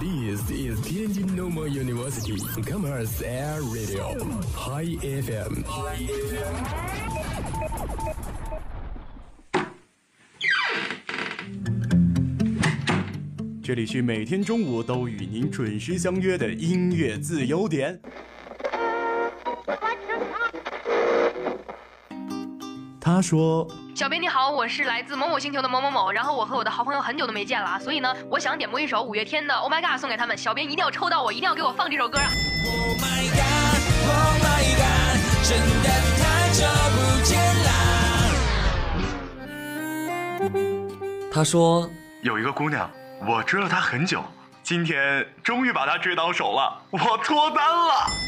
This is Tianjin Normal University Commerce Air Radio High FM。这里是每天中午都与您准时相约的音乐自由点。他说小编你好，我是来自某某星球的某某某，然后我和我的好朋友很久都没见了啊，所以呢，我想点播一首五月天的《Oh My God》送给他们，小编一定要抽到我，一定要给我放这首歌啊！Oh my god, oh my god，真的太久不见啦。他说有一个姑娘，我追了她很久，今天终于把她追到手了，我脱单了。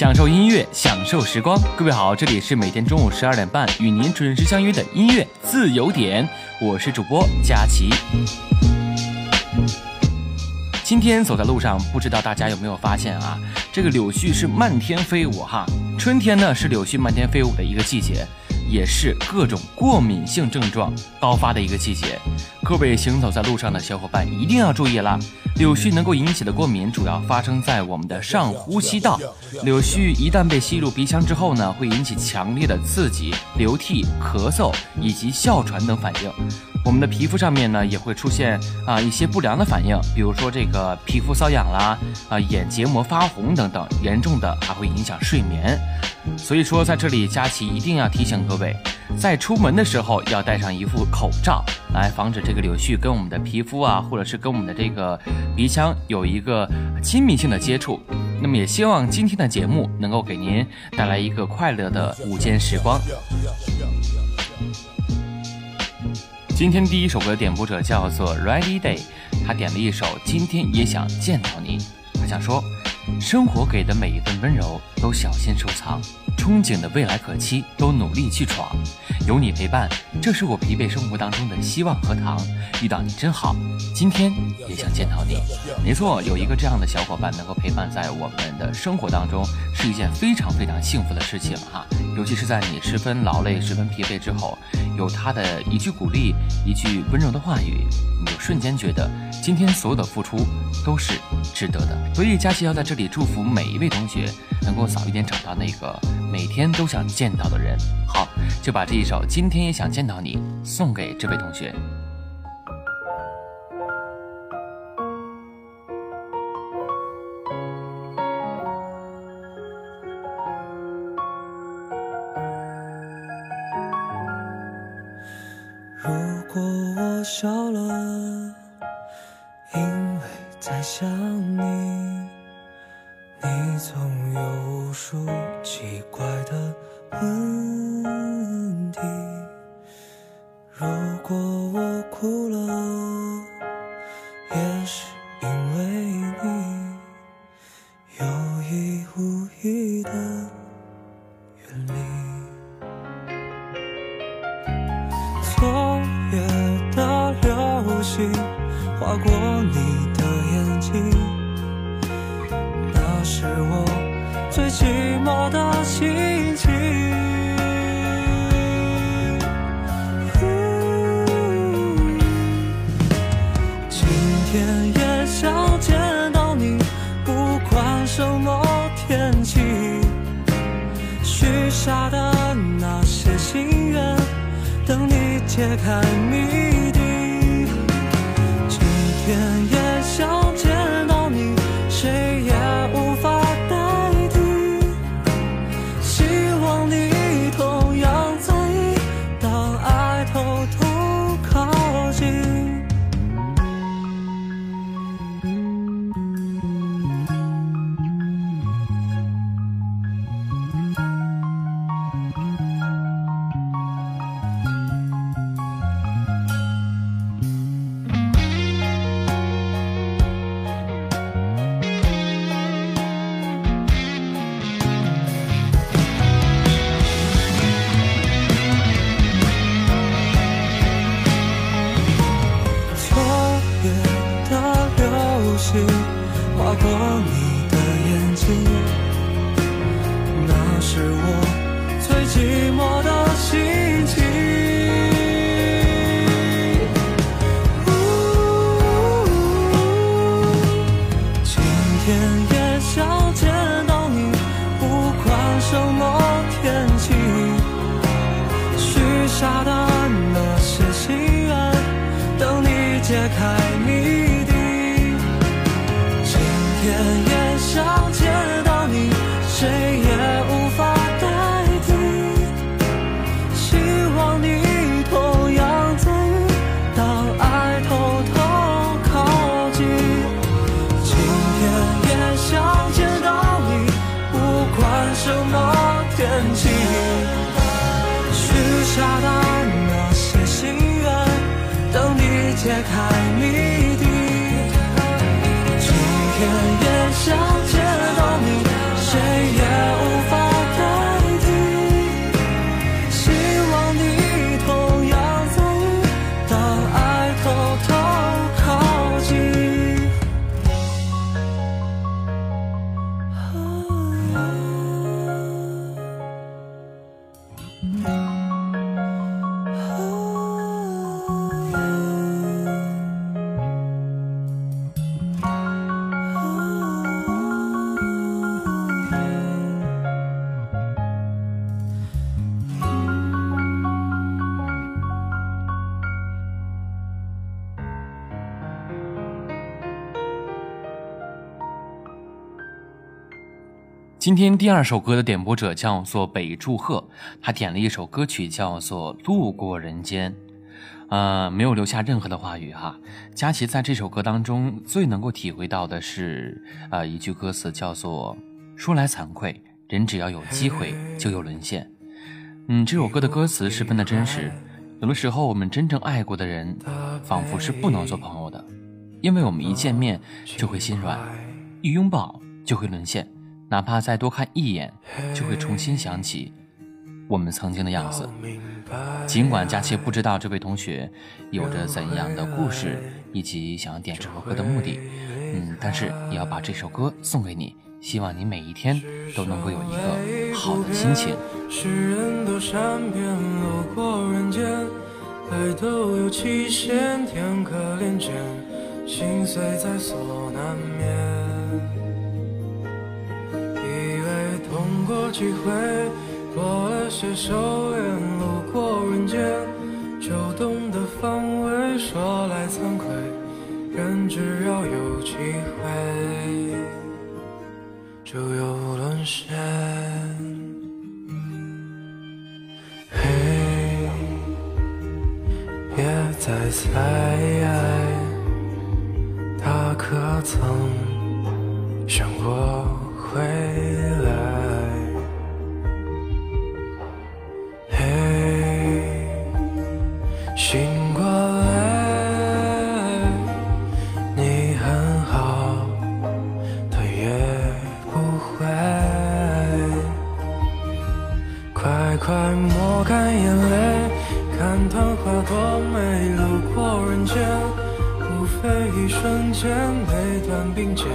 享受音乐，享受时光。各位好，这里是每天中午十二点半与您准时相约的音乐自由点，我是主播佳琪。今天走在路上，不知道大家有没有发现啊？这个柳絮是漫天飞舞哈。春天呢是柳絮漫天飞舞的一个季节，也是各种过敏性症状高发的一个季节。各位行走在路上的小伙伴一定要注意啦！柳絮能够引起的过敏主要发生在我们的上呼吸道。柳絮一旦被吸入鼻腔之后呢，会引起强烈的刺激、流涕、咳嗽以及哮喘等反应。我们的皮肤上面呢也会出现啊一些不良的反应，比如说这个皮肤瘙痒啦，啊眼结膜发红等等，严重的还会影响睡眠。所以说在这里，佳琪一定要提醒各位，在出门的时候要戴上一副口罩，来防止这个柳絮跟我们的皮肤啊，或者是跟我们的这个鼻腔有一个亲密性的接触。那么也希望今天的节目能够给您带来一个快乐的午间时光。今天第一首歌的点播者叫做 Ready Day，他点了一首《今天也想见到你》，他想说，生活给的每一份温柔都小心收藏，憧憬的未来可期都努力去闯，有你陪伴，这是我疲惫生活当中的希望和糖。遇到你真好，今天也想见到你。没错，有一个这样的小伙伴能够陪伴在我们的生活当中，是一件非常非常幸福的事情哈。尤其是在你十分劳累、十分疲惫之后，有他的一句鼓励、一句温柔的话语，你就瞬间觉得今天所有的付出都是值得的。所以佳琪要在这里祝福每一位同学，能够早一点找到那个每天都想见到的人。好，就把这一首《今天也想见到你》送给这位同学。如果我笑了，因为在想你，你有意无意的天气。许下的那些心愿，等你揭开谜底。今天也开今天第二首歌的点播者叫做北祝贺，他点了一首歌曲叫做《路过人间》，呃，没有留下任何的话语哈。佳琪在这首歌当中最能够体会到的是，呃，一句歌词叫做“说来惭愧，人只要有机会就有沦陷”。嗯，这首歌的歌词十分的真实。有的时候，我们真正爱过的人，仿佛是不能做朋友的，因为我们一见面就会心软，一拥抱就会沦陷。哪怕再多看一眼，就会重新想起我们曾经的样子。尽管佳琪不知道这位同学有着怎样的故事，以及想要点这首歌的目的，嗯，但是也要把这首歌送给你，希望你每一天都能够有一个好的心情。世人都善变，路过人间，爱都有期限，天可怜见，心碎在所难免。痛过几回，多了些收敛，路过人间，就懂得防卫。说来惭愧，人只要有机会，就有沦陷。嘿，别再猜，他可曾想过回快快抹干眼泪，看昙花多美，路过人间，无非一瞬间，每段并肩，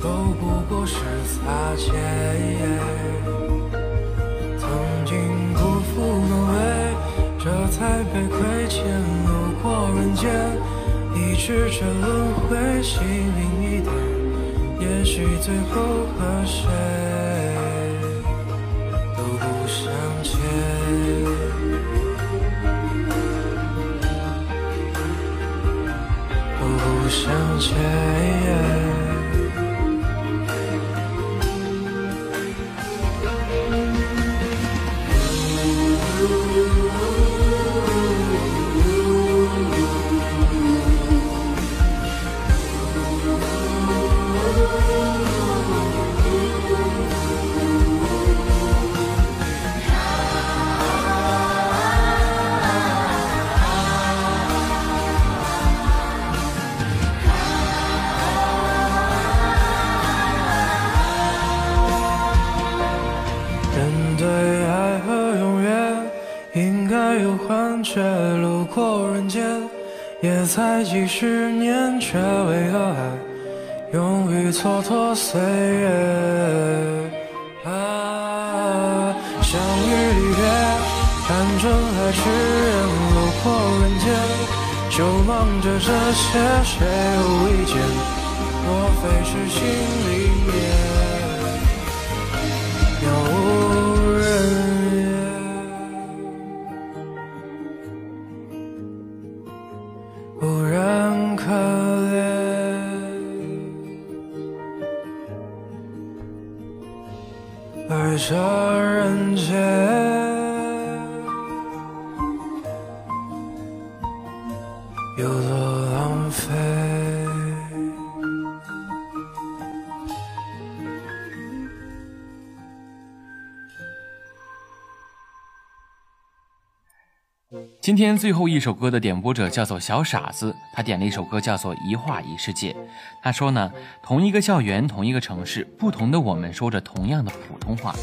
都不过是擦肩。曾经辜负能为，这才被亏欠，路过人间，一直这轮回，心灵一点，也许最后和谁？都不相欠，都不相欠。几十年，却为了爱雨蹉跎岁月。啊，相遇离别，看春海痴人路过人间，就忙着这些，谁又未见？莫非是心里面有多浪费？今天最后一首歌的点播者叫做小傻子，他点了一首歌叫做《一画一世界》。他说呢，同一个校园，同一个城市，不同的我们说着同样的普通话，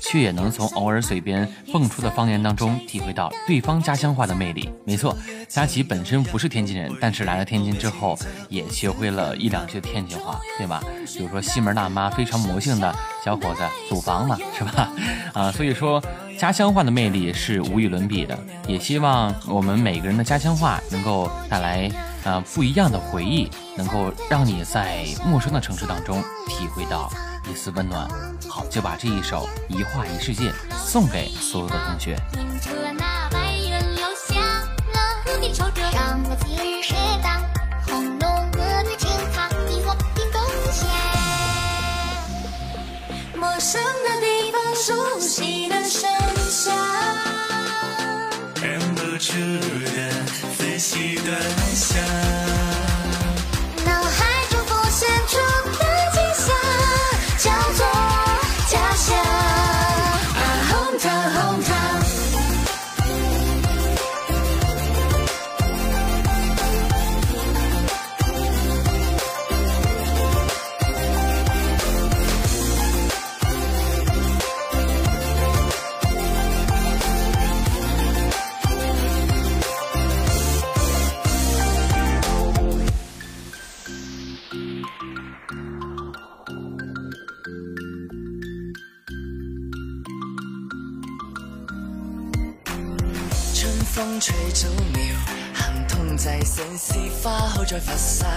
却也能从偶尔嘴边蹦出的方言当中体会到对方家乡话的魅力。没错，佳琪本身不是天津人，但是来了天津之后也学会了一两句天津话，对吧？比如说西门大妈非常魔性的小伙子租房了，是吧？啊，所以说。家乡话的魅力是无与伦比的，也希望我们每个人的家乡话能够带来呃不一样的回忆，能够让你在陌生的城市当中体会到一丝温暖。好，就把这一首《一画一世界》送给所有的同学。熟悉的声响，忍不住的仔细端详，风吹走了寒痛在身细发后再发散。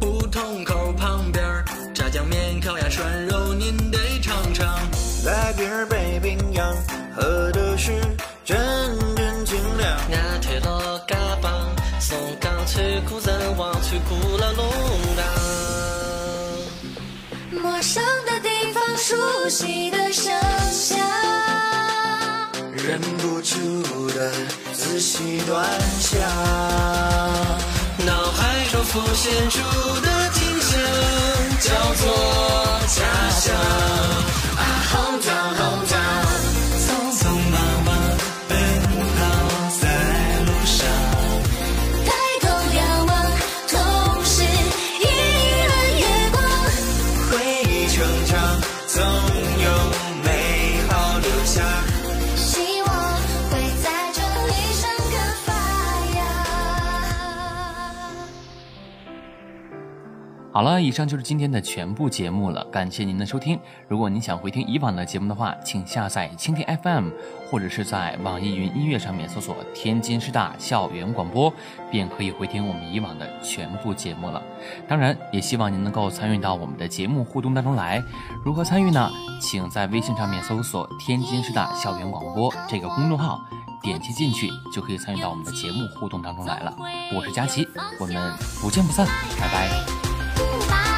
胡同口旁边炸酱面烤鸭涮肉您得尝尝。来瓶北冰洋喝的是真正清凉拿铁锅嘎棒松岗脆骨南黄脆骨捞龙岗陌生的地方熟悉的声响。忍不住的仔细端详，脑海中浮现出的景象，叫做家乡。啊红掌红掌好了，以上就是今天的全部节目了，感谢您的收听。如果您想回听以往的节目的话，请下载蜻蜓 FM，或者是在网易云音乐上面搜索“天津师大校园广播”，便可以回听我们以往的全部节目了。当然，也希望您能够参与到我们的节目互动当中来。如何参与呢？请在微信上面搜索“天津师大校园广播”这个公众号，点击进去就可以参与到我们的节目互动当中来了。我是佳琪，我们不见不散，拜拜。不忙